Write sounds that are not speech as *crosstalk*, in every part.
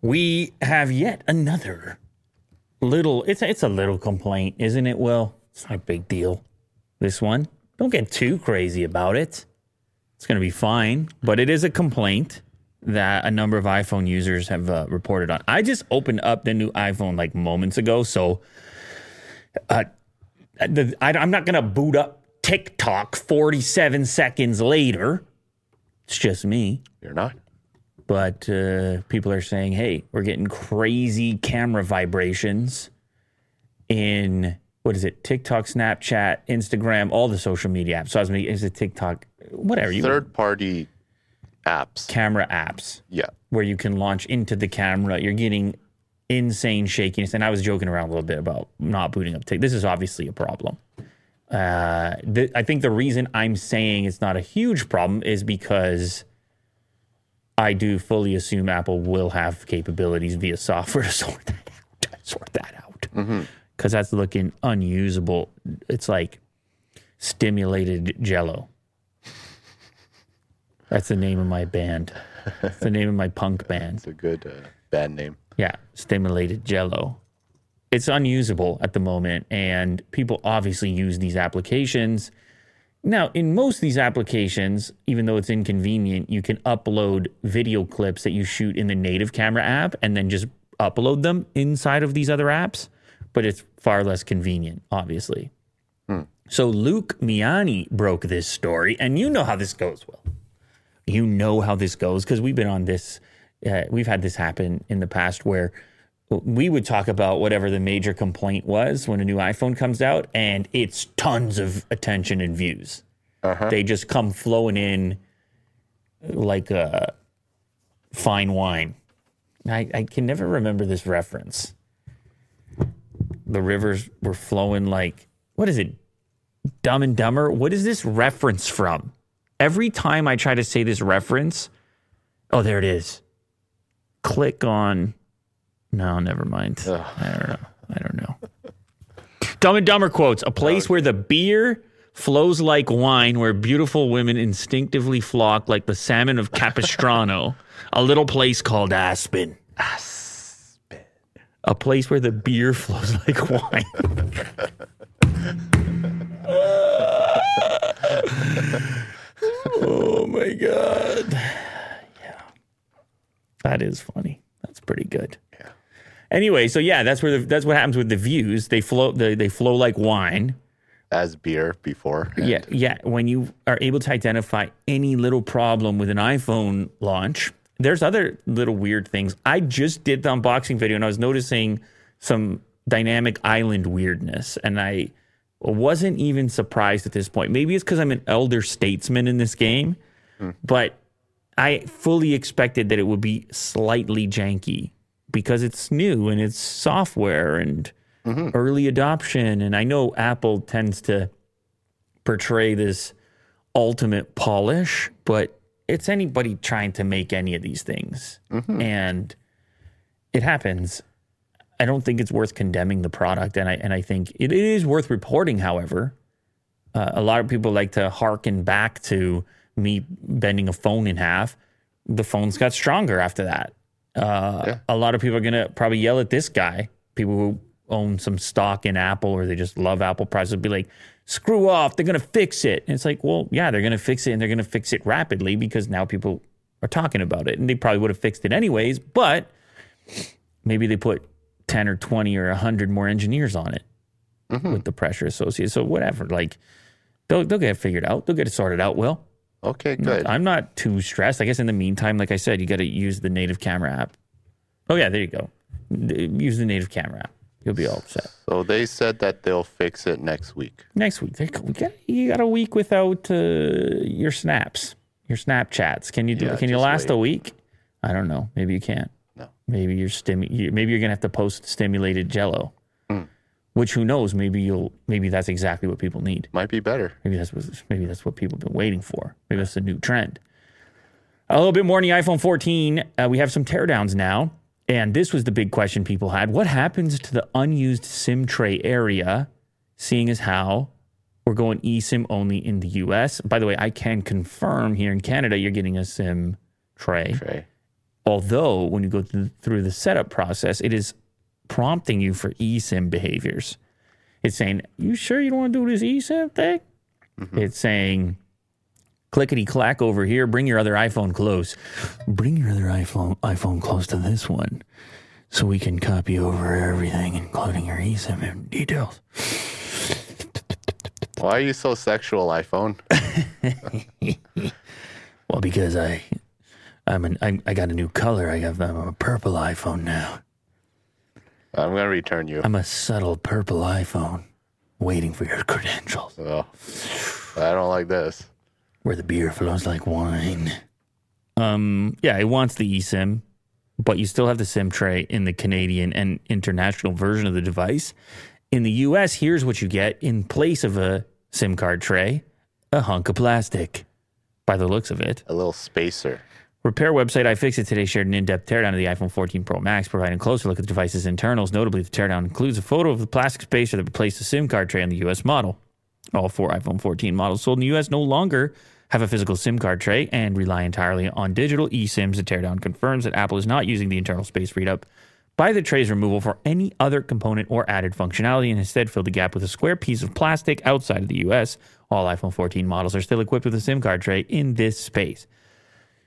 we have yet another little. It's a, it's a little complaint, isn't it? Well, it's not a big deal. This one, don't get too crazy about it. It's going to be fine, but it is a complaint that a number of iPhone users have uh, reported on. I just opened up the new iPhone like moments ago, so uh, the, I, I'm not going to boot up TikTok 47 seconds later. It's just me You're not. But uh, people are saying, "Hey, we're getting crazy camera vibrations in what is it? TikTok, Snapchat, Instagram, all the social media apps." So I was making is it TikTok, whatever you Third party apps. camera apps Yeah. where you can launch into the camera. You're getting insane shakiness, and I was joking around a little bit about not booting up TikTok. This is obviously a problem. Uh, the, I think the reason I'm saying it's not a huge problem is because I do fully assume Apple will have capabilities via software to *laughs* sort that out. Sort that out because that's looking unusable. It's like stimulated Jello. That's the name of my band. It's the name of my punk *laughs* band. It's a good uh, band name. Yeah, stimulated jello. It's unusable at the moment, and people obviously use these applications. Now, in most of these applications, even though it's inconvenient, you can upload video clips that you shoot in the native camera app and then just upload them inside of these other apps. But it's far less convenient, obviously. So Luke Miani broke this story, and you know how this goes, Will. You know how this goes because we've been on this. Uh, we've had this happen in the past where we would talk about whatever the major complaint was when a new iPhone comes out, and it's tons of attention and views. Uh-huh. They just come flowing in like a fine wine. I, I can never remember this reference. The rivers were flowing like what is it? Dumb and Dumber. What is this reference from? Every time I try to say this reference, oh, there it is. Click on. No, never mind. I don't know. I don't know. *laughs* Dumb and Dumber quotes: A place where the beer flows like wine, where beautiful women instinctively flock like the salmon of Capistrano. *laughs* a little place called Aspen. Aspen. A place where the beer flows like wine. *laughs* oh my god. Yeah. That is funny. That's pretty good. Anyway, so yeah, that's where the, that's what happens with the views. They flow they, they flow like wine. As beer before. Yeah, yeah. When you are able to identify any little problem with an iPhone launch, there's other little weird things. I just did the unboxing video and I was noticing some dynamic island weirdness, and I wasn't even surprised at this point. Maybe it's because I'm an elder statesman in this game, hmm. but I fully expected that it would be slightly janky because it's new and it's software and early adoption. And I know Apple tends to portray this ultimate polish, but it's anybody trying to make any of these things. And it happens. I don't think it's worth condemning the product, and I and I think it is worth reporting. However, uh, a lot of people like to harken back to me bending a phone in half. The phones got stronger after that. Uh, A lot of people are gonna probably yell at this guy. People who own some stock in Apple or they just love Apple prices will be like, "Screw off! They're gonna fix it." And it's like, well, yeah, they're gonna fix it, and they're gonna fix it rapidly because now people are talking about it, and they probably would have fixed it anyways. But maybe they put 10 or 20 or 100 more engineers on it with the pressure associated. So whatever, like they'll, they'll get it figured out. They'll get it sorted out. Will Okay, good. I'm not too stressed. I guess in the meantime, like I said, you got to use the native camera app. Oh yeah, there you go. Use the native camera app. You'll be all set. So they said that they'll fix it next week. Next week, there- we got, you got a week without uh, your snaps, your Snapchats. Can you do? Yeah, can you last wait. a week? I don't know. Maybe you can't. No. Maybe you're stimu- Maybe you're gonna have to post stimulated Jello. Which who knows? Maybe you'll. Maybe that's exactly what people need. Might be better. Maybe that's what. Maybe that's what people have been waiting for. Maybe that's a new trend. A little bit more on the iPhone 14. Uh, we have some teardowns now, and this was the big question people had: What happens to the unused SIM tray area? Seeing as how we're going eSIM only in the US. By the way, I can confirm here in Canada, you're getting a SIM tray. Trey. Although, when you go th- through the setup process, it is prompting you for eSIM behaviors. It's saying, You sure you don't want to do this eSIM thing? Mm-hmm. It's saying, clickety clack over here, bring your other iPhone close. Bring your other iPhone iPhone close to this one so we can copy over everything, including your eSIM details. Why are you so sexual, iPhone? *laughs* Well, because I, I'm an, I, I got a new color. I have I'm a purple iPhone now. I'm gonna return you. I'm a subtle purple iPhone, waiting for your credentials, Oh, I don't like this. where the beer flows like wine. Um, yeah, it wants the eSIM, but you still have the SIM tray in the Canadian and international version of the device. In the US, here's what you get in place of a SIM card tray: a hunk of plastic. By the looks of it. A little spacer. Repair website iFixit today shared an in-depth teardown of the iPhone 14 Pro Max, providing a closer look at the device's internals. Notably, the teardown includes a photo of the plastic spacer that replaced the SIM card tray on the U.S. model. All four iPhone 14 models sold in the U.S. no longer have a physical SIM card tray and rely entirely on digital eSIMs. The teardown confirms that Apple is not using the internal space freed up by the tray's removal for any other component or added functionality and instead filled the gap with a square piece of plastic outside of the US. All iPhone 14 models are still equipped with a SIM card tray in this space.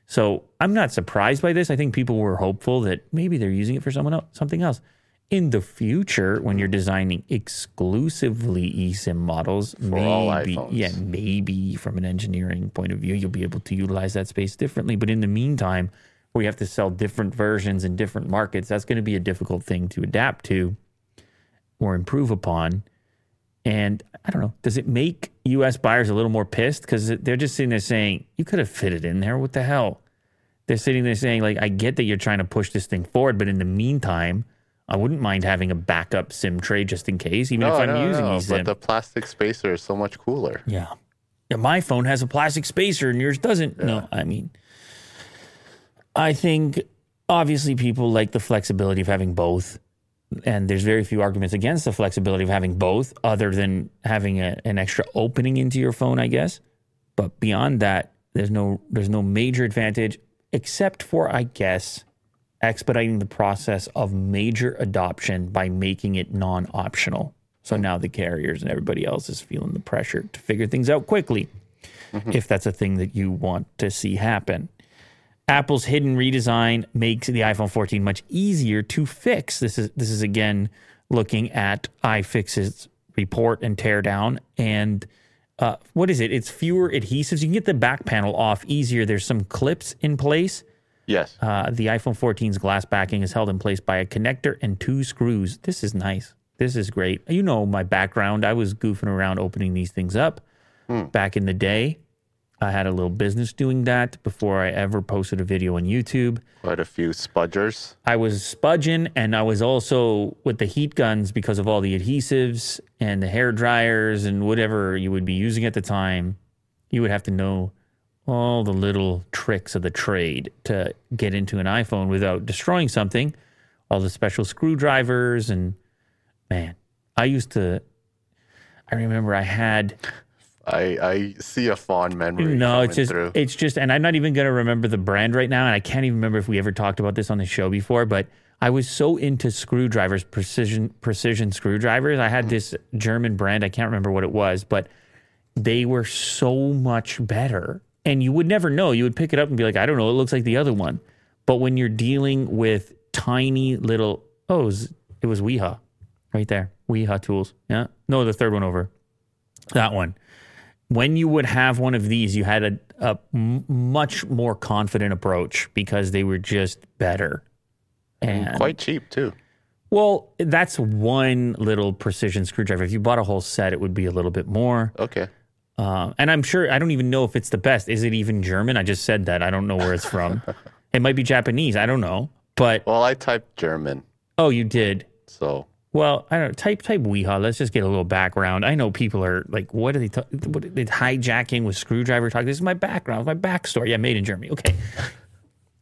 So I'm not surprised by this. I think people were hopeful that maybe they're using it for someone else, something else. In the future, when you're designing exclusively eSIM models, For maybe, yeah, maybe from an engineering point of view, you'll be able to utilize that space differently. But in the meantime, we have to sell different versions in different markets, that's going to be a difficult thing to adapt to or improve upon. And I don't know, does it make US buyers a little more pissed? Because they're just sitting there saying, you could have fit it in there. What the hell? They're sitting there saying, like, I get that you're trying to push this thing forward, but in the meantime, I wouldn't mind having a backup SIM tray just in case, even if I'm using no, eSIM. but the plastic spacer is so much cooler. Yeah. Yeah, my phone has a plastic spacer and yours doesn't. No, I mean, I think obviously people like the flexibility of having both. And there's very few arguments against the flexibility of having both, other than having a, an extra opening into your phone, I guess. But beyond that, there's no there's no major advantage, except for I guess expediting the process of major adoption by making it non-optional. So now the carriers and everybody else is feeling the pressure to figure things out quickly, mm-hmm. if that's a thing that you want to see happen. Apple's hidden redesign makes the iPhone 14 much easier to fix. This is this is again looking at iFixit's report and teardown. And uh, what is it? It's fewer adhesives. You can get the back panel off easier. There's some clips in place. Yes. Uh, the iPhone 14's glass backing is held in place by a connector and two screws. This is nice. This is great. You know my background. I was goofing around opening these things up back in the day. I had a little business doing that before I ever posted a video on YouTube. Quite a few spudgers. I was spudging and I was also with the heat guns because of all the adhesives and the hair dryers and whatever you would be using at the time. You would have to know all the little tricks of the trade to get into an iPhone without destroying something. All the special screwdrivers and man, I used to. I remember I had I, I see a fond memory. no, it's just through. it's just, and I'm not even gonna remember the brand right now, and I can't even remember if we ever talked about this on the show before. But I was so into screwdrivers, precision precision screwdrivers. I had hmm. this German brand, I can't remember what it was, but they were so much better, and you would never know. You would pick it up and be like, I don't know, it looks like the other one. But when you're dealing with tiny little, oh, it was, it was Wiha, right there, Wiha tools. Yeah, no, the third one over, that one when you would have one of these, you had a, a m- much more confident approach because they were just better. And quite cheap too. well, that's one little precision screwdriver. If you bought a whole set, it would be a little bit more. Okay. Uh, and I'm sure I don't even know if it's the best. Is it even German? I just said that. I don't know where it's from. *laughs* it might be Japanese. I don't know. But Well, I typed German, oh, you did. so Well, I don't know. Type type Wiha. Let's just get a little background. I know people are like, what are they? ta- what are they hijacking with screwdriver talk? This is my background, my backstory. Yeah, made in Germany. Okay.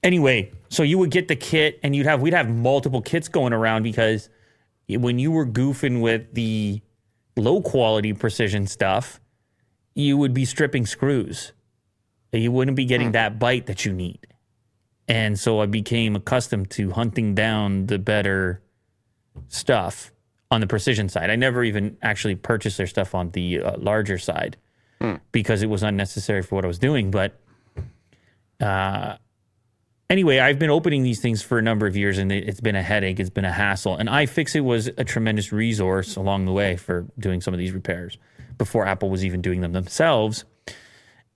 Anyway, so you would get the kit, and you'd have we'd have multiple kits going around because when you were goofing with the low quality precision stuff, you would be stripping screws. You wouldn't be getting hmm. that bite that you need. And so I became accustomed to hunting down the better stuff on the precision side. I never even actually purchased their stuff on the uh, larger side because it was unnecessary for what I was doing. But uh, anyway, I've been opening these things for a number of years and it- it's been a headache. It's been a hassle. And iFixit was a tremendous resource along the way for doing some of these repairs before Apple was even doing them themselves.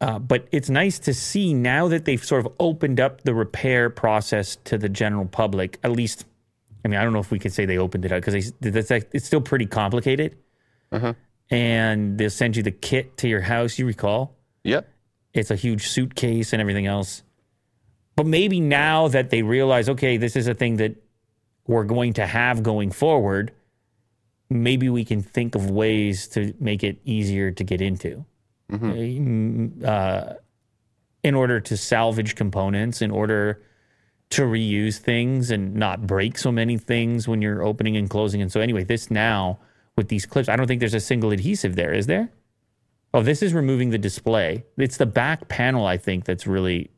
Uh, but it's nice to see now that they've sort of opened up the repair process to the general public. At least, I mean, I don't know if we could say they opened it up because that's it's still pretty complicated. And they'll send you the kit to your house. You recall? Yep. it's a huge suitcase and everything else. But maybe now that they realize, okay, this is a thing that we're going to have going forward, maybe we can think of ways to make it easier to get into. Mm, Uh, in order to salvage components, in order to reuse things and not break so many things when you're opening and closing. And so, anyway, this now with these clips, I don't think there's a single adhesive there, is there? Oh, this is removing the display. It's the back panel, I think, that's really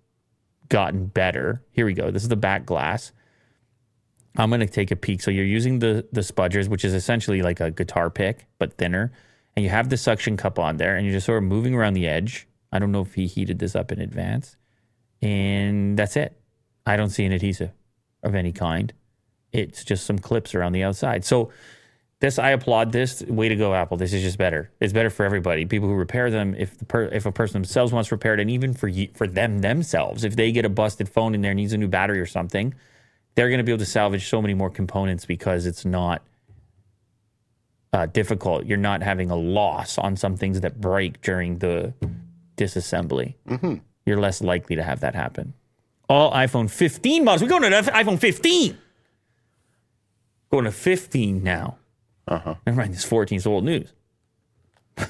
gotten better. Here we go. This is the back glass. I'm going to take a peek. So you're using the the spudgers, which is essentially like a guitar pick but thinner, and you have the suction cup on there, and you're just sort of moving around the edge. I don't know if he heated this up in advance, and that's it. I don't see an adhesive of any kind. It's just some clips around the outside. So this I applaud this. Way to go, Apple. This is just better. It's better for everybody. People who repair them. If the per, if a person themselves wants repaired, and even for you, for them themselves, if they get a busted phone in there needs a new battery or something, they're going to be able to salvage so many more components because it's not uh, difficult. You're not having a loss on some things that break during the disassembly. You're less likely to have that happen. All iPhone 15 models. We're going to iPhone 15. Going to 15 now. Uh-huh. Never mind, this 14 is old news. *laughs*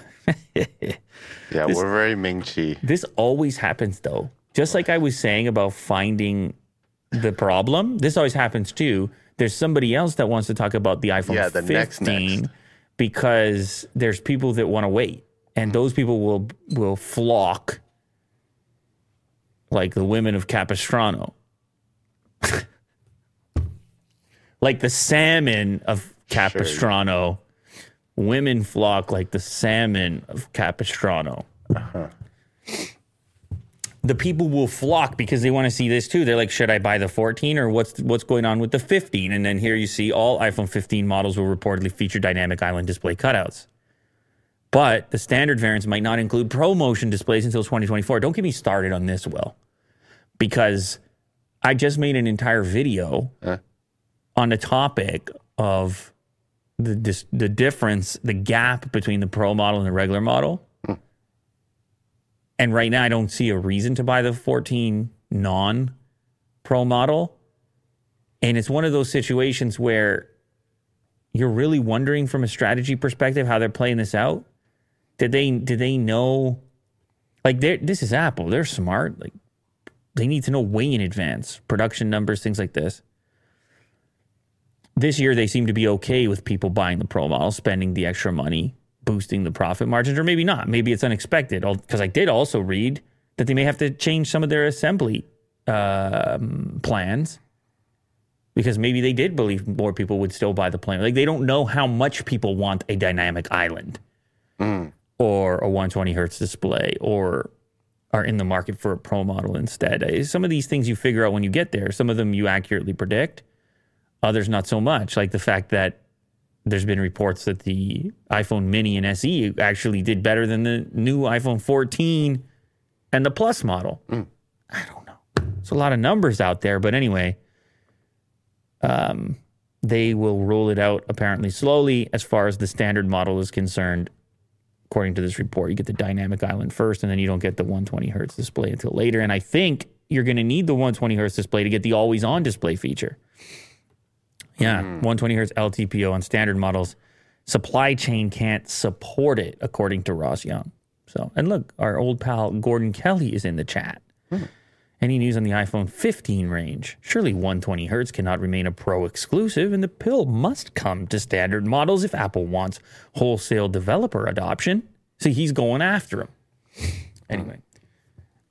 Yeah, we're very Ming-Chi. This always happens though. Just like I was saying about finding the problem, this always happens too. There's somebody else that wants to talk about the iPhone Yeah, the 15 next, next. because there's people that want to wait, and those people will will flock like the women of Capistrano, like the salmon of Capistrano. Women flock like the salmon of Capistrano uh-huh. the people will flock because they want to see this too. They're like, should I buy the 14 or what's what's going on with the 15? And then here you see all iPhone 15 models will reportedly feature dynamic island display cutouts. But the standard variants might not include ProMotion displays until 2024. Don't get me started on this, Will, because I just made an entire video Huh? on the topic of the dis- the difference, the gap between the Pro model and the regular model. Hmm. And right now, I don't see a reason to buy the 14 non pro model. And it's one of those situations where you're really wondering from a strategy perspective how they're playing this out. Did they did they know like this is Apple, they're smart. Like they need to know way in advance, production numbers, things like this. This year they seem to be okay with people buying the pro model, spending the extra money, boosting the profit margins, or maybe not. Maybe it's unexpected. Because I did also read that they may have to change some of their assembly um, plans because maybe they did believe more people would still buy the plain. Like they don't know how much people want a dynamic island or a 120 hertz display or are in the market for a pro model instead. Uh, Some of these things you figure out when you get there. Some of them you accurately predict. Others not so much. Like the fact that there's been reports that the iPhone Mini and SE actually did better than the new iPhone 14 and the Plus model. I don't know. There's a lot of numbers out there, but anyway, um, they will roll it out apparently slowly as far as the standard model is concerned. According to this report, you get the dynamic island first, and then you don't get the 120 hertz display until later. And I think you're going to need the 120 hertz display to get the always on display feature. Yeah, hmm. 120 hertz LTPO on standard models. Supply chain can't support it, according to Ross Young. So, and look, our old pal Gordon Kelly is in the chat. Hmm. Any news on the iPhone 15 range? Surely 120 hertz cannot remain a pro exclusive, and the pill must come to standard models if Apple wants wholesale developer adoption. See, he's going after him. *laughs* Anyway,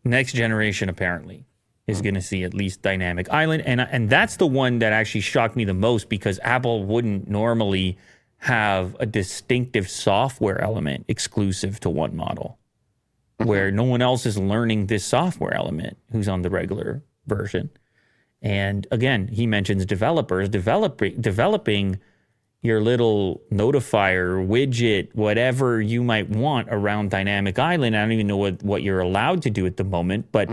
next generation apparently is going to see at least Dynamic Island, and uh, and that's the one that actually shocked me the most because Apple wouldn't normally have a distinctive software element exclusive to one model, where no one else is learning this software element who's on the regular version. And again, he mentions developers developing developing your little notifier widget, whatever you might want around Dynamic Island. I don't even know what, what you're allowed to do at the moment, but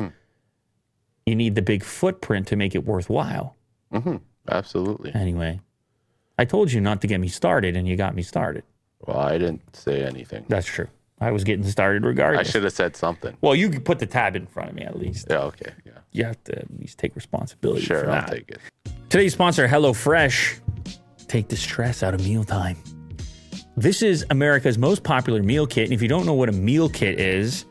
you need the big footprint to make it worthwhile. hmm Absolutely. Anyway, I told you not to get me started, and you got me started. Well, I didn't say anything. That's true. I was getting started regardless. I should have said something. Well, you could put the tab in front of me at least. Yeah. Okay. Yeah. You have to at least take responsibility for Sure. I'll take it. Today's sponsor, HelloFresh. Take the stress out of mealtime. This is America's most popular meal kit. And if you don't know what a meal kit is,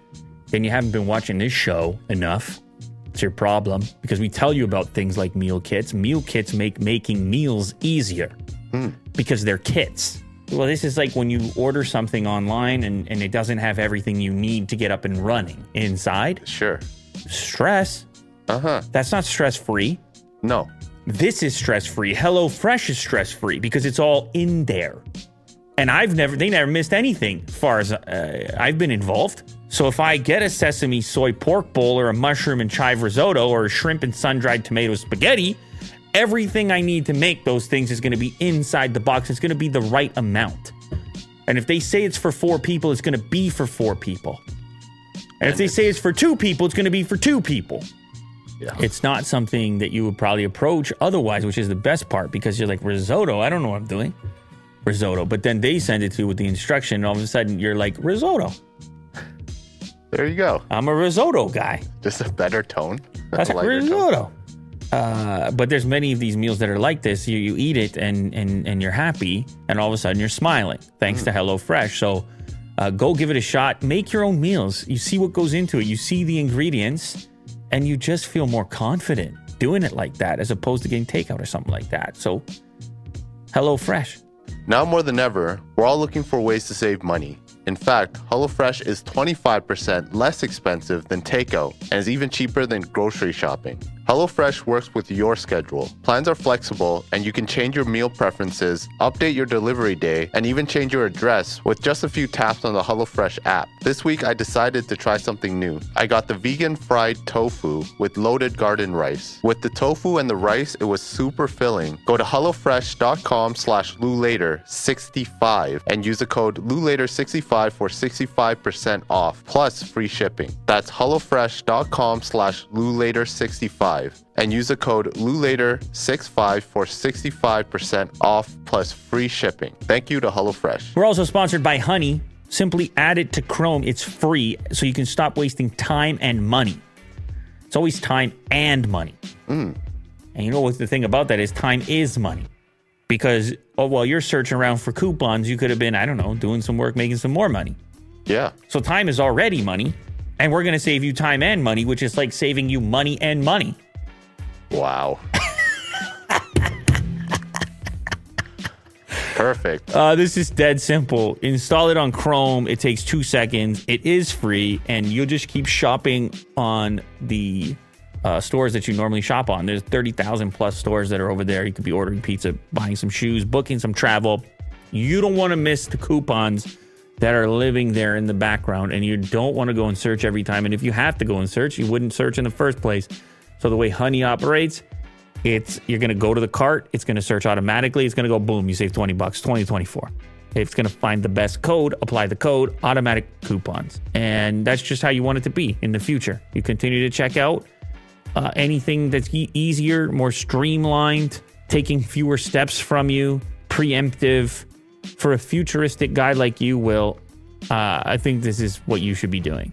then you haven't been watching this show enough. It's your problem because we tell you about things like meal kits. Meal kits make making meals easier hmm. because they're kits. Well, this is like when you order something online and, and it doesn't have everything you need to get up and running inside. Sure. Stress. Uh huh. That's not stress free. No. This is stress free. HelloFresh is stress free because it's all in there. And I've never, they never missed anything as far as uh, I've been involved. So if I get a sesame soy pork bowl or a mushroom and chive risotto or a shrimp and sun dried tomato spaghetti, everything I need to make those things is going to be inside the box. It's going to be the right amount. And if they say it's for four people, it's going to be for four people. And if they say it's for two people, it's going to be for two people Yeah. it's not something that you would probably approach otherwise, which is the best part because you're like, risotto, I don't know what I'm doing. Risotto. But then they send it to you with the instruction, and all of a sudden you're like, risotto. there you go. I'm a risotto guy. Just a better tone. That's *laughs* A lighter tone. Risotto. Uh, but there's many of these meals that are like this. You, you eat it and, and, and you're happy, and all of a sudden you're smiling thanks to HelloFresh. So uh, go give it a shot. Make your own meals. You see what goes into it, you see the ingredients, and you just feel more confident doing it like that as opposed to getting takeout or something like that. So, HelloFresh. Now more than ever, we're all looking for ways to save money. In fact, HelloFresh is 25% less expensive than takeout and is even cheaper than grocery shopping. HelloFresh works with your schedule. Plans are flexible and you can change your meal preferences, update your delivery day, and even change your address with just a few taps on the HelloFresh app. This week I decided to try something new. I got the vegan fried tofu with loaded garden rice. With the tofu and the rice, it was super filling. Go to HelloFresh.com slash LewLater65 and use the code LewLater65 for 65% off plus free shipping. That's HelloFresh.com slash LewLater65 and use the code LewLater65 for 65% off plus free shipping. Thank you to HelloFresh. We're also sponsored by Honey. Simply add it to Chrome. It's free, so you can stop wasting time and money. It's always time and money. Mm. And you know what the thing about that is time is money. Because oh, while you're searching around for coupons, you could have been, I don't know, doing some work, making some more money. Yeah. So time is already money. And we're going to save you time and money, which is like saving you money and money. Wow. *laughs* Perfect. Uh, this is dead simple. Install it on Chrome. It takes two seconds. It is free, and you'll just keep shopping on the uh, stores that you normally shop on. There's 30,000 plus stores that are over there. You could be ordering pizza, buying some shoes, booking some travel. You don't want to miss the coupons that are living there in the background, and you don't want to go and search every time. And if you have to go and search, you wouldn't search in the first place. So the way Honey operates, it's you're going to go to the cart, it's going to search automatically, it's going to go boom, you save 20 bucks, 20 24. It's going to find the best code, apply the code, automatic coupons. And that's just how you want it to be in the future. You continue to check out uh, anything that's e- easier, more streamlined, taking fewer steps from you, preemptive. For a futuristic guy like you, Will, uh, I think this is what you should be doing.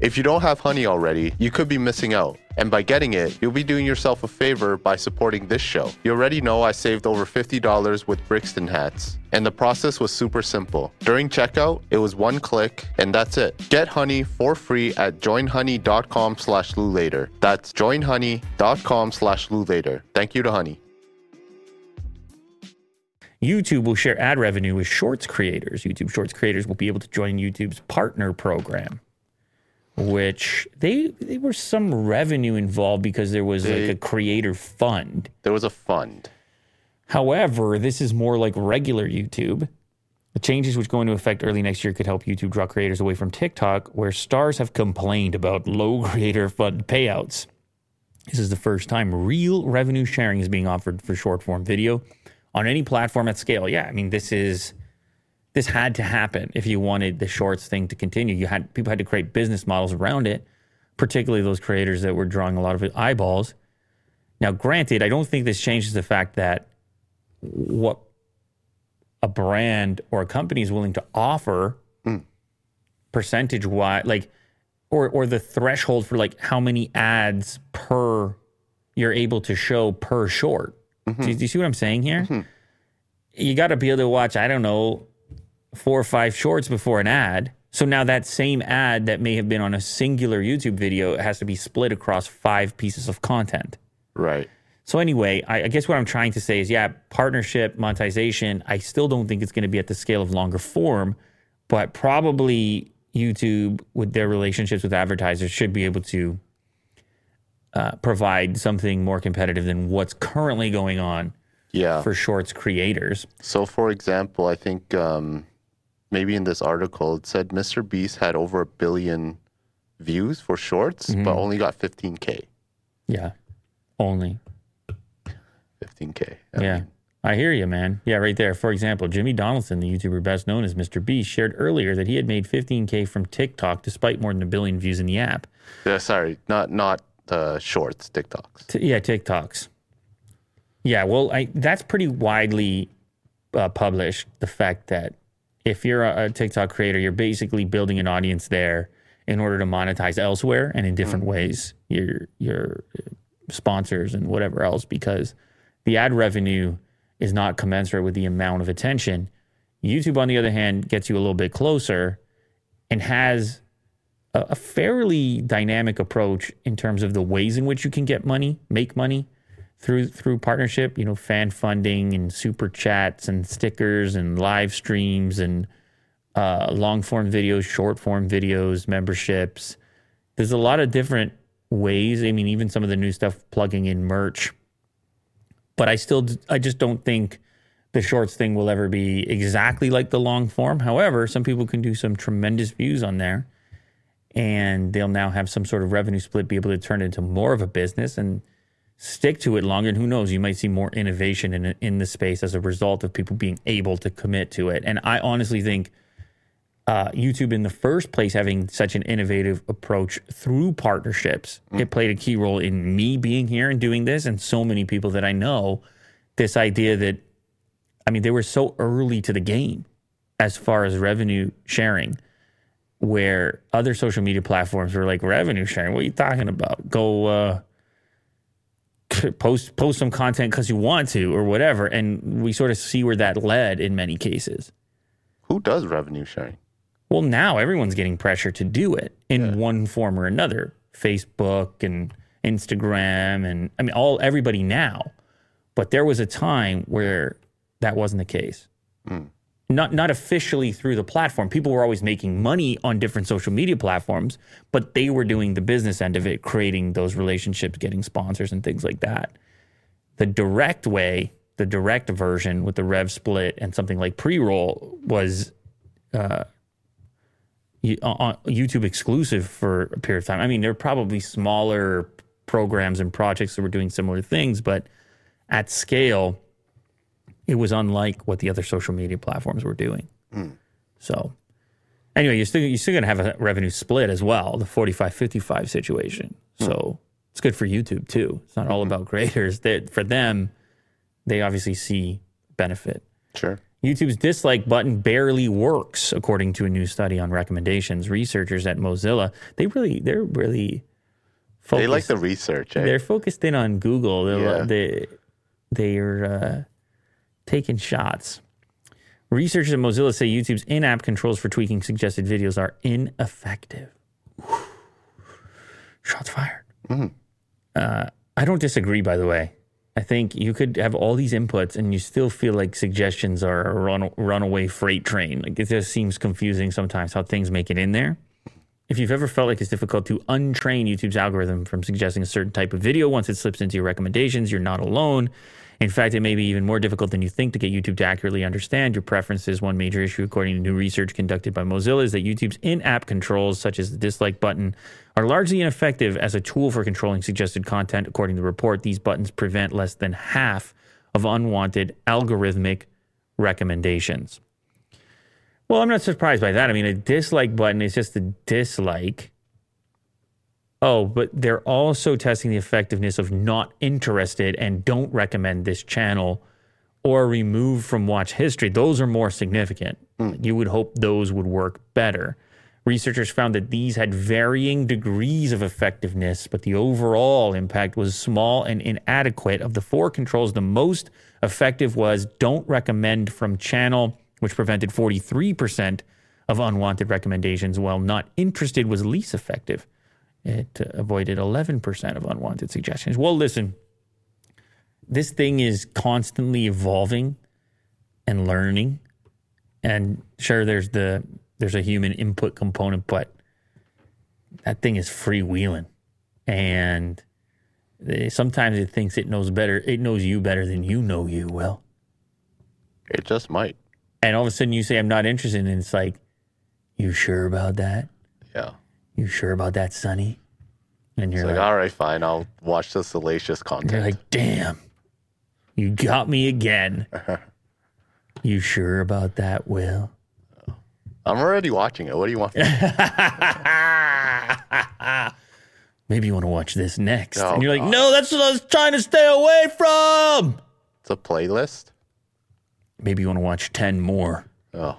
If you don't have honey already, you could be missing out. And by getting it, you'll be doing yourself a favor by supporting this show. You already know I saved over $50 with Brixton hats. And the process was super simple. During checkout, it was one click, and that's it. Get honey for free at joinhoney.com slash LewLater. That's joinhoney.com slash LewLater. Thank you to Honey. YouTube will share ad revenue with Shorts creators. YouTube Shorts creators will be able to join YouTube's partner program, which they there was some revenue involved because there was They- like a creator fund. There was a fund. However, this is more like regular YouTube. The changes which go into effect early next year could help YouTube draw creators away from TikTok, where stars have complained about *laughs* low creator fund payouts. This is the first time real revenue sharing is being offered for short form video on any platform at scale. Yeah, I mean this is this had to happen if you wanted the shorts thing to continue. You had people had to create business models around it, particularly those creators that were drawing a lot of eyeballs. Now, granted, I don't think this changes the fact that what a brand or a company is willing to offer hmm. percentage wise like or or the threshold for like how many ads per you're able to show per short. Mm-hmm. Do, you- do you see what i'm saying here? Mm-hmm. You got to be able to watch i don't know four or five shorts before an ad so now that same ad that may have been on a singular youtube video has to be split across five pieces of content Right. so anyway, I, I guess what I'm trying to say is, yeah, partnership monetization. I still don't think it's going to be at the scale of longer form, but probably YouTube, with their relationships with advertisers, should be able to uh, provide something more competitive than what's currently going on Yeah. for Shorts creators. So, for example, I think um, maybe in this article it said Mr. Beast had over a billion views for shorts, but only got 15k. Yeah, only. 15k. I yeah. mean, I hear you, man. Yeah, right there. For example, Jimmy Donaldson, the YouTuber best known as Mr. Beast, shared earlier that he had made 15K from TikTok despite more than a billion views in the app. yeah, sorry, not not uh, shorts, TikToks. T- yeah, TikToks. Yeah, well, I, that's pretty widely uh, published. The fact that if you're a, a TikTok creator, you're basically building an audience there in order to monetize elsewhere and in different mm-hmm. ways. Your your sponsors and whatever else, because the ad revenue is not commensurate with the amount of attention. YouTube, on the other hand, gets you a little bit closer and has a, a fairly dynamic approach in terms of the ways in which you can get money, make money through through partnership. You know, fan funding and super chats and stickers and live streams and uh, long form videos, short form videos, memberships. There's a lot of different ways. I mean, even some of the new stuff plugging in merch. But I still, I just don't think the shorts thing will ever be exactly like the long form. However, some people can do some tremendous views on there and they'll now have some sort of revenue split, be able to turn it into more of a business and stick to it longer. And who knows, you might see more innovation in in the space as a result of people being able to commit to it. And I honestly think uh, YouTube, in the first place, having such an innovative approach through partnerships, it played a key role in me being here and doing this, and so many people that I know. This idea that, I mean, they were so early to the game as far as revenue sharing where other social media platforms were like revenue sharing. What are you talking about? Go uh, post post some content because you want to or whatever, and we sort of see where that led in many cases. Who does revenue sharing? Well, now everyone's getting pressure to do it in one form or another. Facebook and Instagram and I mean all everybody now. But there was a time where that wasn't the case. Mm. Not not officially through the platform. People were always making money on different social media platforms, but they were doing the business end of it, creating those relationships, getting sponsors and things like that. The direct way, the direct version with the rev split and something like pre-roll was uh, you- uh, on YouTube exclusive for a period of time. I mean, there are probably smaller programs and projects that were doing similar things, but at scale, it was unlike what the other social media platforms were doing. So, anyway, you're still you're still going to have a revenue split as well, the 45-55 situation. So it's good for YouTube too. It's not all about creators. They, for them, they obviously see benefit. Sure. YouTube's dislike button barely works, according to a new study on recommendations. Researchers at Mozilla, they really, they're really focused. They like the research, eh? they're focused in on Google. They're, Yeah. they, they're uh, taking shots. Researchers at Mozilla say YouTube's in-app controls for tweaking suggested videos are ineffective. *sighs* Shots fired. Uh, I don't disagree, by the way. I think you could have all these inputs and you still feel like suggestions are a run, runaway freight train. Like it just seems confusing sometimes how things make it in there. If you've ever felt like it's difficult to untrain YouTube's algorithm from suggesting a certain type of video once it slips into your recommendations, you're not alone. In fact, it may be even more difficult than you think to get YouTube to accurately understand your preferences. One major issue, according to new research conducted by Mozilla, is that YouTube's in app controls, such as the dislike button, are largely ineffective as a tool for controlling suggested content. According to the report, these buttons prevent less than half of unwanted algorithmic recommendations. Well, I'm not surprised by that. I mean, a dislike button is just a dislike. Oh, but they're also testing the effectiveness of not interested and don't recommend this channel or remove from watch history. Those are more significant. Hmm. You would hope those would work better. Researchers found that these had varying degrees of effectiveness, but the overall impact was small and inadequate. Of the four controls, the most effective was don't recommend from channel, which prevented 43% of unwanted recommendations, while not interested was least effective. It avoided 11% of unwanted suggestions. Well, listen, this thing is constantly evolving and learning. And sure, there's the there's a human input component, but that thing is freewheeling, and sometimes it thinks it knows better. It knows you better than you know you. Will, It just might. And all of a sudden you say, "I'm not interested," and it's like, "You sure about that? Yeah. You sure about that, Sonny?" And you're like, like, all right, fine. I'll watch the salacious content. You're like, damn, you got me again. *laughs* you sure about that, Will? I'm already watching it. What do you want? *laughs* Maybe you want to watch this next. Oh, and you're like, God. no, that's what I was trying to stay away from. it's a playlist. Maybe you want to watch 10 more. Oh,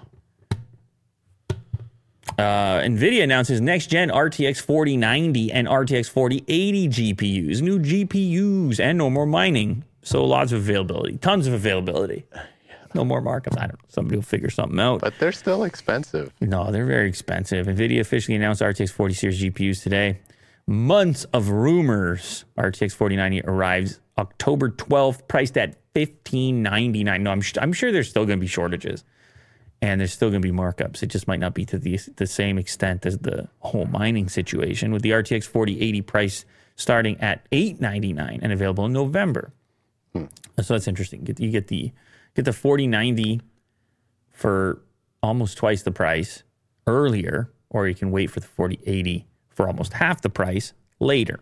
Uh, NVIDIA announces next gen RTX 4090 and RTX 4080 GPUs, new GPUs, and no more mining. So lots of availability, tons of availability. No more markups. I don't know. Somebody will figure something out. but they're still expensive. No, they're very expensive. NVIDIA officially announced RTX 40 series GPUs today. Months of rumors. RTX 4090 arrives October 12th, priced at 1599 No, I'm, sh- I'm sure there's still going to be shortages and there's still going to be markups. It just might not be to the, the same extent as the whole mining situation, with the RTX 4080 price starting at 899 and available in November. Hmm. So that's interesting. You get the get the 4090 for almost twice the price earlier, or you can wait for the 4080 for almost half the price later.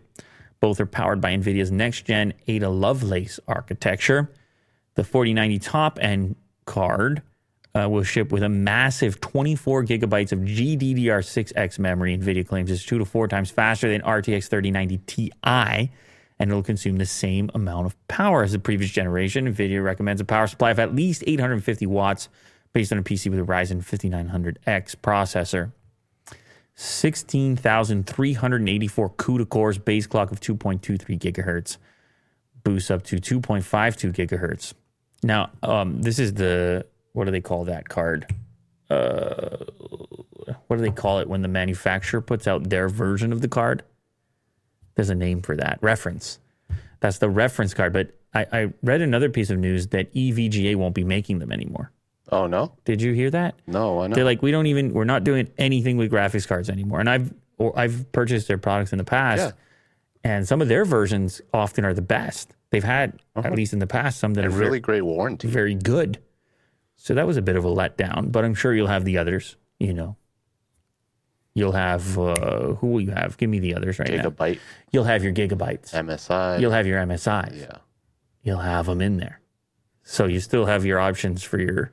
Both are powered by NVIDIA's next gen Ada Lovelace architecture. The 4090 top end card uh, will ship with a massive 24 gigabytes of GDDR6X memory. NVIDIA claims it's two to four times faster than RTX 3090 Ti, and it'll consume the same amount of power as the previous generation. NVIDIA recommends a power supply of at least 850 watts based on a PC with a Ryzen 5900X processor. 16,384 CUDA cores, base clock of 2.23 gigahertz, boosts up to 2.52 gigahertz. Now, um, this is the what do they call that card? Uh, what do they call it when the manufacturer puts out their version of the card? There's a name for that. Reference. That's the reference card. But I, I read another piece of news that EVGA won't be making them anymore. Oh no, Did you hear that? no, I know. They're like, we don't even, we're not doing anything with graphics cards anymore. And I've, or I've purchased their products in the past, Yeah. and some of their versions often are the best. They've had, at least in the past, some that a are really really great warranty. very good. So that was a bit of a letdown, but I'm sure you'll have the others. You know, you'll have uh, who will you have? Give me the others right now. Gigabyte, You'll have your gigabytes. MSI. You'll have your MSIs. yeah, You'll have them in there. So you still have your options for your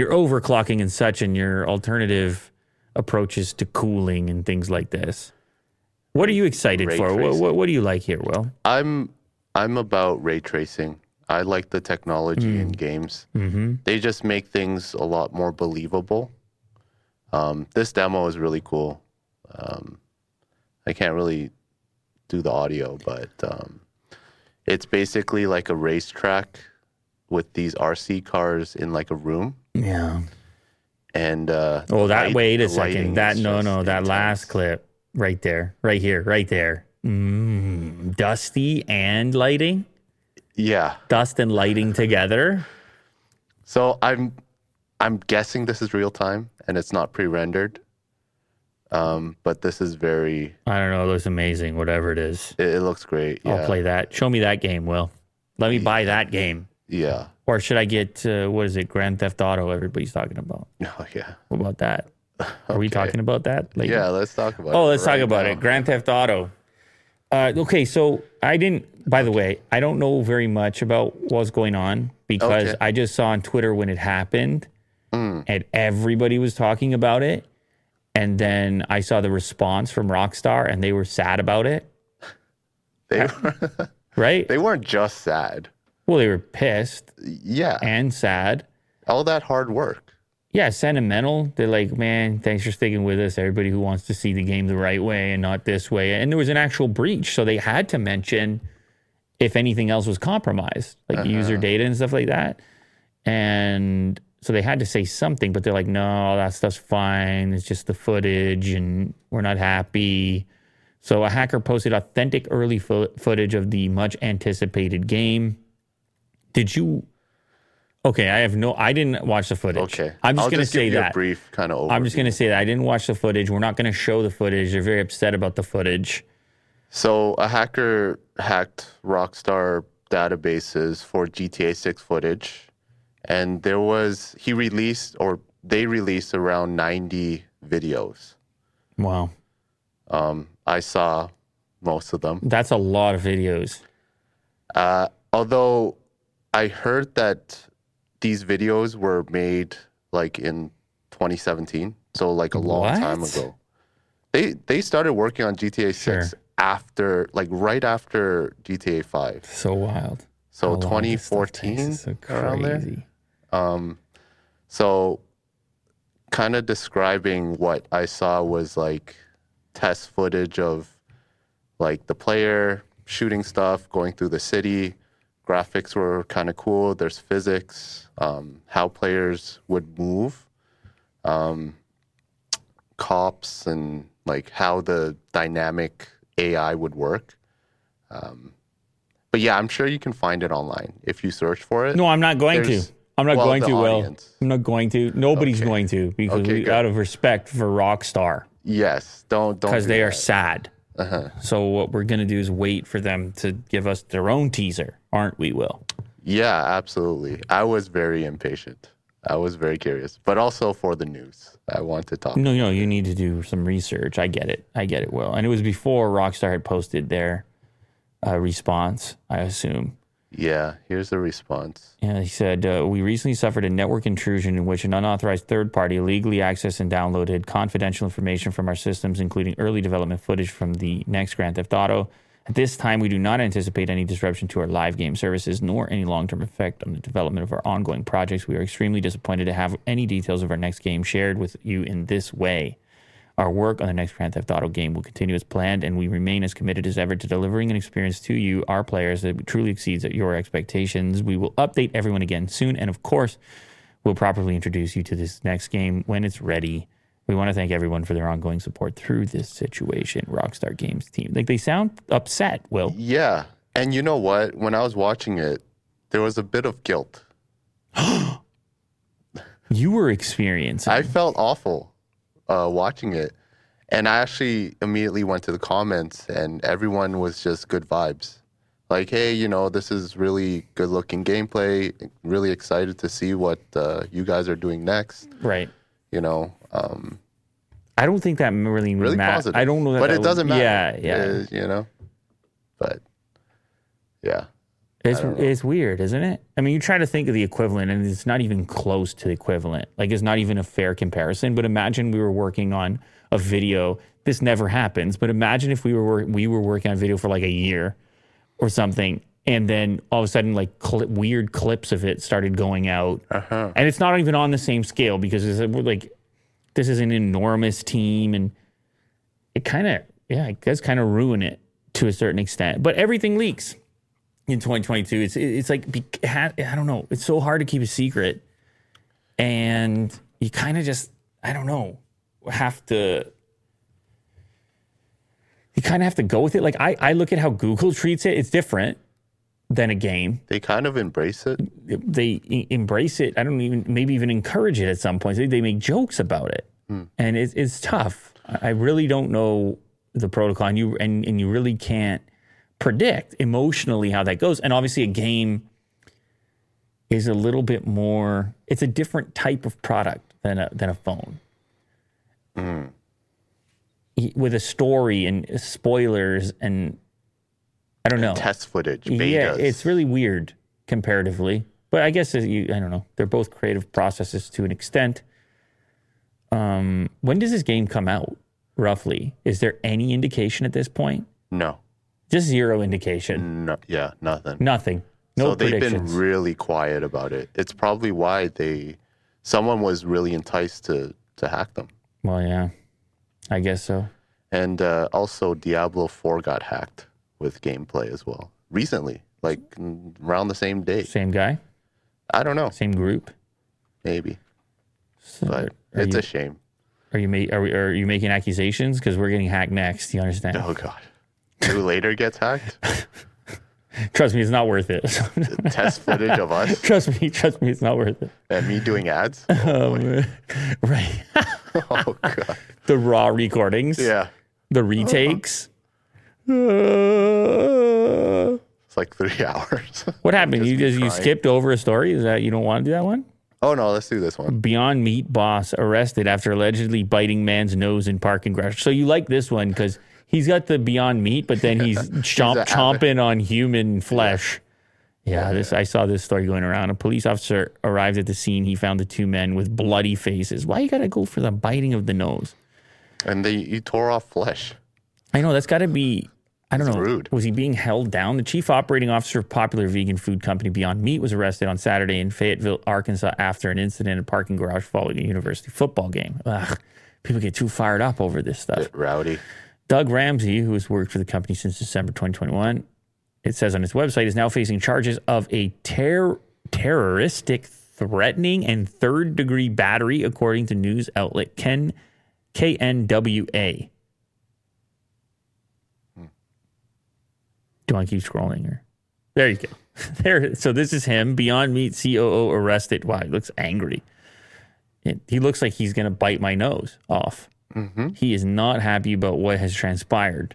your overclocking and such, and your alternative approaches to cooling and things like this. What are you excited Ray for? What, what, what do you like here, Will? I'm I'm about ray tracing. I like the technology in games. Mm-hmm. They just make things a lot more believable. Um, this demo is really cool. Um, I can't really do the audio, but um, it's basically like a racetrack with these RC cars in like a room. Yeah. And uh, Oh, that. light- wait a second. That no, no. That last clip right there, right here, right there. Mm, dusty and lighting, Yeah. dust and lighting together. So I'm I'm guessing this is real time and it's not pre-rendered. Um, but this is very. I don't know. It looks amazing. Whatever it is, It, it looks great. Yeah. I'll play that. Show me that game, Will. Let me buy that game. Yeah. Or should I get uh, what is it? Grand Theft Auto. Everybody's talking about. *laughs* Oh yeah. What about that? Are we talking about that? later? Yeah. Let's talk about. Oh, let's talk about now. it. Grand Theft Auto. Uh, okay, so I didn't. By the way, I don't know very much about what's going on because Okay. I just saw on Twitter when it happened, and everybody was talking about it, and then I saw the response from Rockstar, and they were sad about it. They were, *laughs* Right? they weren't just sad. Well, they were pissed Yeah. and sad. All that hard work. Yeah, sentimental. They're like, man, thanks for sticking with us. Everybody who wants to see the game the right way and not this way. And there was an actual breach. So they had to mention if anything else was compromised, like uh-huh. user data and stuff like that. And so they had to say something, but they're like, no, that stuff's fine. It's just the footage and we're not happy. So a hacker posted authentic early fo- footage of the much anticipated game. Did you? Okay, I have no. I didn't watch the footage. Okay. I'm just I'll gonna just give say you a that. brief kind of. I'm just gonna say that I didn't watch the footage. We're not gonna show the footage. They're very upset about the footage. So a hacker hacked Rockstar databases for GTA 6 footage, and there was he released or they released around 90 videos. Wow, Um, I saw most of them. that's a lot of videos. Uh, although I heard that these videos were made like in 2017, so like a long time What? ago. They they started working on GTA 6 Sure. after like right after GTA 5. So wild. So How long this stuff 2014 takes is so around there. crazy. Um, so kind of describing what I saw was like test footage of like the player shooting stuff, going through the city. Graphics were kind of cool. There's physics, um, how players would move, um, cops, and like how the dynamic AI would work. Um, but yeah, I'm sure you can find it online if you search for it. No, I'm not going to. I'm not well, going to. Will. I'm not going to. Nobody's Okay. going to because Okay, we, out of respect for Rockstar Yes, don't don't because do they are sad. Uh-huh. So what we're gonna do is wait for them to give us their own teaser, aren't we? Will. Yeah, absolutely. I was very impatient. I was very curious, but also for the news. I want to talk. No, no, you need to do some research. I get it. I get it, Will. And it was before Rockstar had posted their uh, response, I assume. Yeah, here's the response. Yeah, he said, uh, We recently suffered a network intrusion in which an unauthorized third party illegally accessed and downloaded confidential information from our systems, including early development footage from the next Grand Theft Auto. At this time, we do not anticipate any disruption to our live game services nor any long term effect on the development of our ongoing projects. We are extremely disappointed to have any details of our next game shared with you in this way. Our work on the next Grand Theft Auto game will continue as planned, and we remain as committed as ever to delivering an experience to you, our players, that truly exceeds your expectations. We will update everyone again soon, and of course, we'll properly introduce you to this next game when it's ready. We want to thank everyone for their ongoing support through this situation. Rockstar Games team, like they sound upset. Will Yeah, and you know what? When I was watching it, there was a bit of guilt. *gasps* you were experiencing? I felt awful uh, watching it, and I actually immediately went to the comments, and everyone was just good vibes. Like, hey, you know, this is really good-looking gameplay. Really excited to see what uh, you guys are doing next. right. You know, um, I don't think that really really matters. I don't know that, but that it would- doesn't matter. Yeah, yeah. Uh, you know, but yeah, It's it's weird, isn't it? I mean, you try to think of the equivalent, and it's not even close to the equivalent. Like, it's not even a fair comparison. But imagine we were working on a video. This never happens. But imagine if we were we were working on video for like a year or something, and then all of a sudden, like cli weird clips of it started going out, uh-huh. and it's not even on the same scale because it's like this is an enormous team, and it kind of yeah, it does kind of ruin it to a certain extent. But everything leaks in 2022. It's it's like I don't know. It's so hard to keep a secret, and you kind of just I don't know have to. You kind of have to go with it. Like I, I look at how Google treats it. It's different than a game. they kind of embrace it. They embrace it. I don't even maybe even encourage it at some points. They, they make jokes about it, hmm. and it's it's tough. I I really don't know the protocol, and you and, and you really can't predict emotionally how that goes. And obviously, a game is a little bit more. It's a different type of product than a than a phone. Y- With a story and spoilers and I don't know. Test footage, betas. Yeah, it's really weird comparatively. But I guess you, I don't know. They're both creative processes to an extent. Um, when does this game come out? Roughly, is there any indication at this point? no, Just zero indication. no, yeah, nothing. Nothing. No so they've been really quiet about it. It's probably why they, someone was really enticed to to hack them. well, yeah, I guess so. And uh, also, Diablo 4 got hacked with gameplay as well recently, like around the same day. Same guy, I don't know, same group. maybe, So but it's you, a shame. are you ma- are, we, are you making accusations because we're getting hacked next? Do you understand? Oh God, who later gets hacked? *laughs* Trust me, it's not worth it. Test footage of us *laughs* trust me, trust me, it's not worth it. and me doing ads. *laughs* Oh, boy. Um, right. oh God, the raw recordings. yeah, The retakes. Uh-huh. it's like three hours. What happened? Just You just you skipped over a story? Is that you don't want to do that one? oh no, let's do this one. Beyond Meat boss arrested after allegedly biting man's nose in parking garage. So you like this one because he's got the Beyond Meat, but then he's *laughs* chomp, chomping on human flesh. Yeah, this I saw this story going around. A police officer arrived at the scene. He found the two men with bloody faces. Why you gotta go for the biting of the nose? And they you tore off flesh. I know that's got to be. I don't It's know. rude. Was he being held down? The chief operating officer of popular vegan food company Beyond Meat was arrested on Saturday in Fayetteville, Arkansas, after an incident in a parking garage following a university football game. Ugh, people get too fired up over this stuff. Bit rowdy. Doug Ramsey, who has worked for the company since December 2021, it says on its website, is now facing charges of a ter- terroristic threatening and third degree battery, according to news outlet Ken KNWA. Hmm. Do I keep scrolling or? There you go. *laughs* There. So this is him. Beyond Meat COO arrested. Wow, he looks angry. It, he looks like he's going to bite my nose off. He is not happy about what has transpired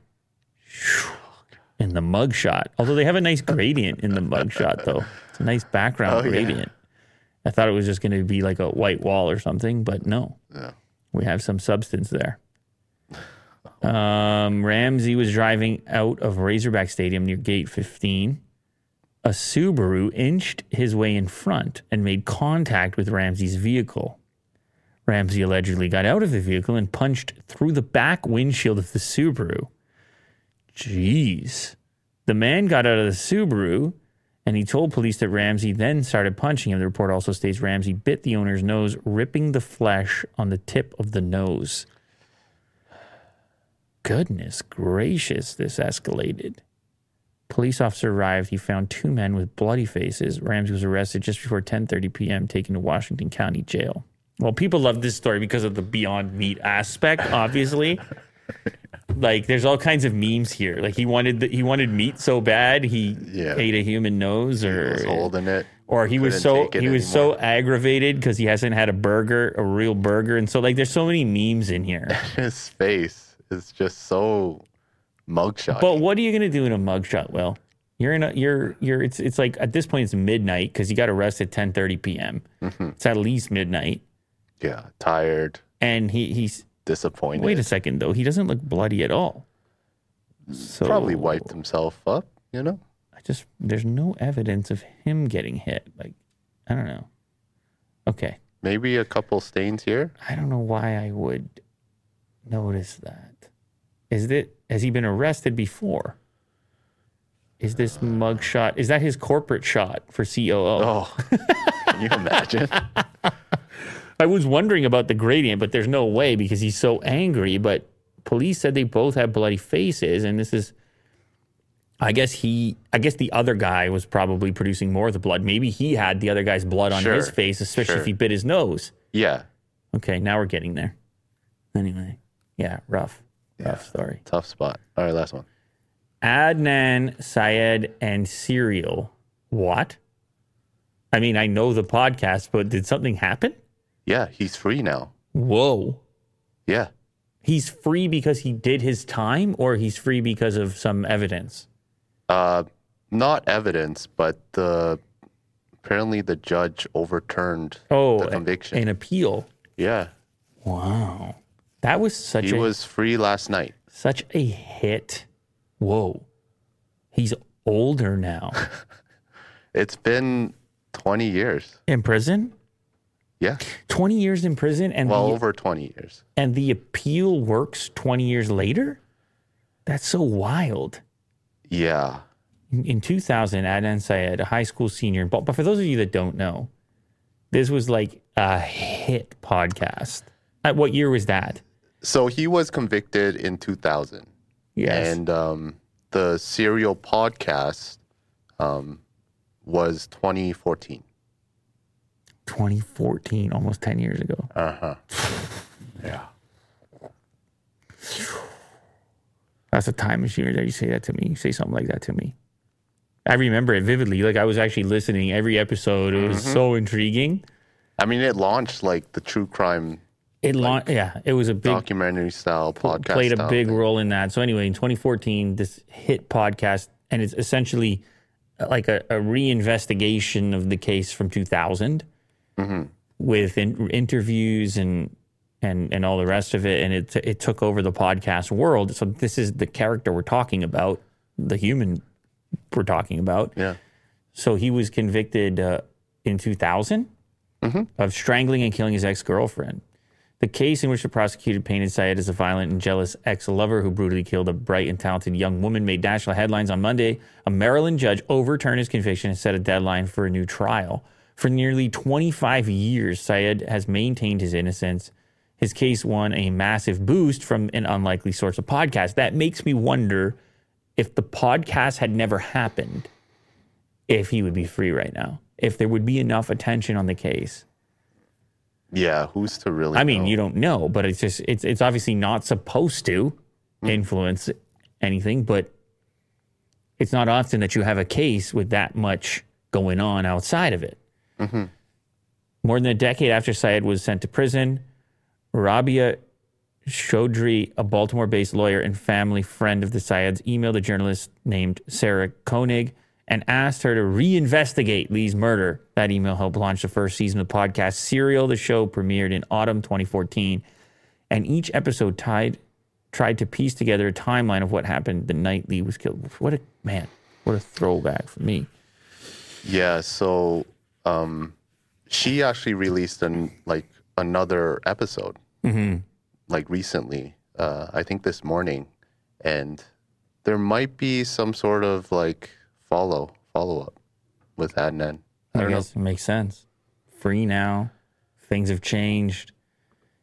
in the mugshot. Although they have a nice gradient in the mugshot, though. It's a nice background Oh, yeah. gradient. I thought it was just going to be like a white wall or something, but no. Yeah. We have some substance there. Um, Ramsey was driving out of Razorback Stadium near Gate 15. A Subaru inched his way in front and made contact with Ramsey's vehicle. Ramsey allegedly got out of the vehicle and punched through the back windshield of the Subaru. Jeez. The man got out of the Subaru and he told police that Ramsey then started punching him. The report also states Ramsey bit the owner's nose, ripping the flesh on the tip of the nose. Goodness gracious, this escalated. Police officer arrived. He found two men with bloody faces. Ramsey was arrested just before 10:30 p.m., taken to Washington County Jail. Well, people love this story because of the Beyond Meat aspect, obviously. like, there's all kinds of memes here. Like, he wanted the, he wanted meat so bad he Yeah. ate a human nose, He or was holding it. or he was so he was anymore. so aggravated because he hasn't had a burger, a real burger, and so like there's so many memes in here. *laughs* His face is just so mugshot. But what are you gonna do in a mugshot? Well, you're in a you're you're it's it's like at this point it's midnight because he got arrested 10:30 p.m. Mm-hmm. It's at least midnight, yeah, tired, and he he's disappointed. wait a second though he doesn't look bloody at all. So Probably wiped himself up, you know? I just there's no evidence of him getting hit. Like I don't know. Okay, Maybe a couple stains here. I don't know why I would notice that. Is that has he been arrested before? Is this mugshot? Is that his corporate shot for COO? Oh, can you imagine? *laughs* I was wondering about the gradient, but there's no way because he's so angry. But police said they both had bloody faces, and this is. I guess he. I guess the other guy was probably producing more of the blood. Maybe he had the other guy's blood on his face, especially if he bit his nose. yeah, Okay, now we're getting there. Anyway, yeah, rough, rough story. tough spot. All right, last one. Adnan Syed and Serial. What? I mean, I know the podcast, but did something happen? Yeah, he's free now. Whoa. Yeah, He's free because he did his time, or he's free because of some evidence. Uh, not evidence, but the apparently the judge overturned Oh, the a- conviction. an appeal. yeah, Wow, that was such a hit he a was free last night. such a hit. Whoa, he's older now. *laughs* It's been 20 years. in prison. Yeah, Twenty years in prison, and well the, over 20 years. and the appeal works twenty years later. That's so wild. Yeah, In, in 2000, Adnan Syed, a high school senior, but, but for those of you that don't know, this was like a hit podcast. Uh, what year was that? so he was convicted in 2000, Yes. and um, the serial podcast um, was 2014. 2014, almost 10 years ago. Uh huh. yeah. That's a time machine there. You say that to me. You say something like that to me. I remember it vividly. Like I was actually listening every episode. It was so intriguing. I mean, it launched like the true crime It launched. Yeah, it was a big documentary style podcast. played a big thing. role in that. So anyway, in 2014, this hit podcast, and it's essentially uh, like a, a reinvestigation of the case from 2000 Mm-hmm. with in, interviews and and and all the rest of it, and it it took over the podcast world. So this is the character we're talking about, the human we're talking about. Yeah. So he was convicted uh, in 2000 of strangling and killing his ex girlfriend. The case in which the prosecutor painted Syed as a violent and jealous ex lover who brutally killed a bright and talented young woman made national headlines on Monday. A Maryland judge overturned his conviction and set a deadline for a new trial. For nearly 25 years, Syed has maintained his innocence. His case won a massive boost from an unlikely source of podcast. That makes me wonder if the podcast had never happened, if he would be free right now, if there would be enough attention on the case. Yeah. Who's to really? I mean, know? you don't know, but it's just it's it's obviously not supposed to hmm. influence anything, but it's not often that you have a case with that much going on outside of it. Mm-hmm. More than a decade after Syed was sent to prison, Rabia Chaudhry, a Baltimore based lawyer and family friend of the Syeds, emailed a journalist named Sarah Koenig and asked her to reinvestigate Lee's murder. That email helped launch the first season of the podcast Serial. The show premiered in autumn 2014, and each episode tied, tried to piece together a timeline of what happened the night Lee was killed. What a man, what a throwback for me. Yeah. So, um, she actually released an like another episode, Mm-hmm. like recently. Uh, I think this morning, and there might be some sort of like follow follow up with Adnan. I I, don't know. guess it makes sense. Free now, things have changed.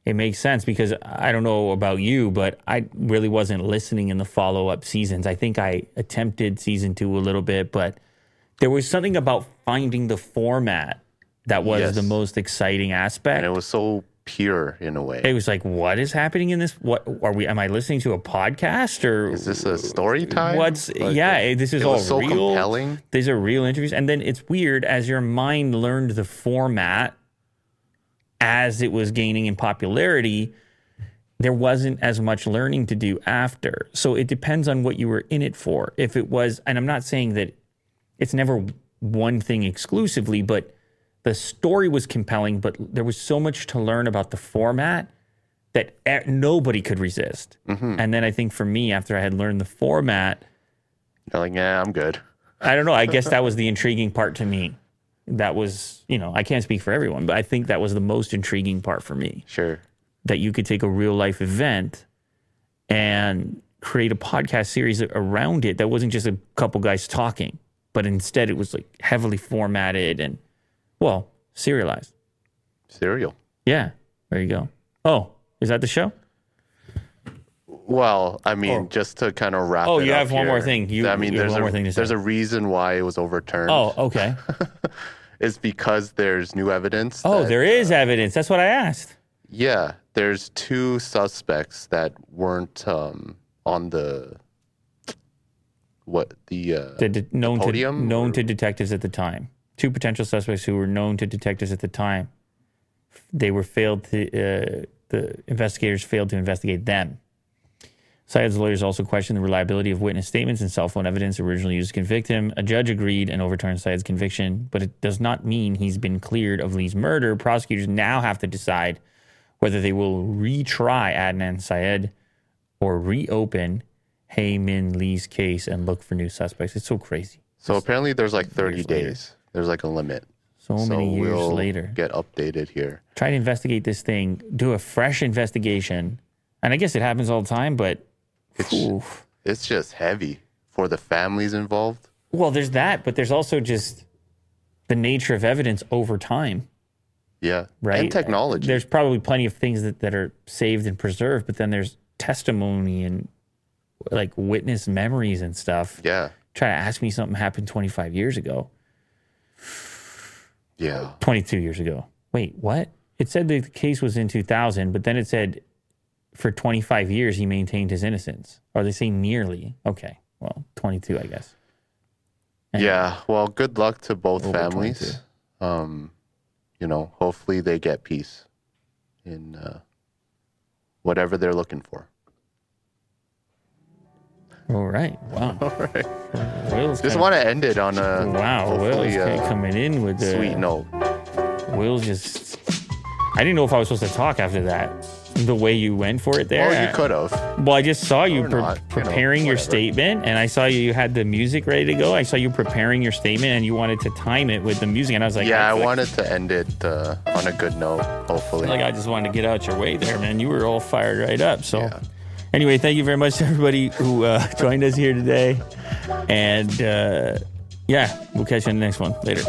It makes sense because I don't know about you, but I really wasn't listening in the follow up seasons. I think I attempted season two a little bit, but there was something about finding the format that was Yes. the most exciting aspect. And it was so pure in a way. it was like, what is happening in this? What are we? Am I listening to a podcast or Is this a story time? What's Like, yeah? Eh, this is all so real. compelling. These are real interviews, and then it's weird as your mind learned the format as it was gaining in popularity. There wasn't as much learning to do after, so it depends on what you were in it for. If it was, and I'm not saying that it's never one thing exclusively, but the story was compelling, but there was so much to learn about the format that nobody could resist. Mm-hmm. And then I think for me, after I had learned the format, You're like, yeah, I'm good. I don't know. I guess that was the *laughs* intriguing part to me. That was, you know, I can't speak for everyone, but I think that was the most intriguing part for me. Sure. That you could take a real life event and create a podcast series around it that wasn't just a couple guys talking, but instead it was like heavily formatted and, well, serialized. Serial. Yeah, there you go. Oh, is that the show? Well, I mean, Oh. just to kind of wrap. Up. Oh, you have one more thing. You- I mean, you there's one a more thing to say. there's a reason why it was overturned. Oh, okay. *laughs* it's because there's new evidence. Oh, that- there is evidence. That's what I asked. Yeah, there's two suspects that weren't um, on the what the uh, the de- known to podium, known or- to detectives at the time. Two potential suspects who were known to detectives at the time. They were failed to. Uh, the investigators failed to investigate them. Syed's lawyers also questioned the reliability of witness statements and cell phone evidence originally used to convict him. A judge agreed and overturned Syed's conviction, but it does not mean he's been cleared of Lee's murder. Prosecutors now have to decide whether they will retry Adnan Syed or reopen Hae Min Lee's case and look for new suspects. It's so crazy. So apparently there's like 30 Years later. days. There's like a limit. So so many years we'll later. get updated here. Try to investigate this thing, do a fresh investigation. And I guess it happens all the time, but It's oof. it's just heavy for the families involved. well, there's that, but there's also just the nature of evidence over time. Yeah. right? And technology. There's probably plenty of things that, that are saved and preserved, but then there's testimony and like witness memories and stuff. yeah. Try to ask me something happened 25 years ago, Yeah. 22 years ago. Wait, what? It said the case was in 2000, but then it said for 25 years he maintained his innocence. Or they say nearly. Okay. Well, 22, I guess. Yeah. Well, good luck to both families. 22. Um, you know, hopefully they get peace in uh, whatever they're looking for. All right. Wow. *laughs* All right. Will's Just want to end it on a Wow. Will's uh, coming in with the sweet note. Will just. I didn't know if I was supposed to talk after that. The way you went for it there. Well, you could have. Well, I just saw you pre- not, you know, preparing your statement, and I saw you you had the music ready to go. I saw you preparing your statement, and you wanted to time it with the music, and I was like, Yeah, I like- wanted to end it uh, on a good note. Hopefully. Like I just wanted to get out your way there, man. You were all fired right up. So, Yeah. Anyway, thank you very much to everybody who uh, *laughs* joined us here today, and uh, yeah, we'll catch you in the next one later.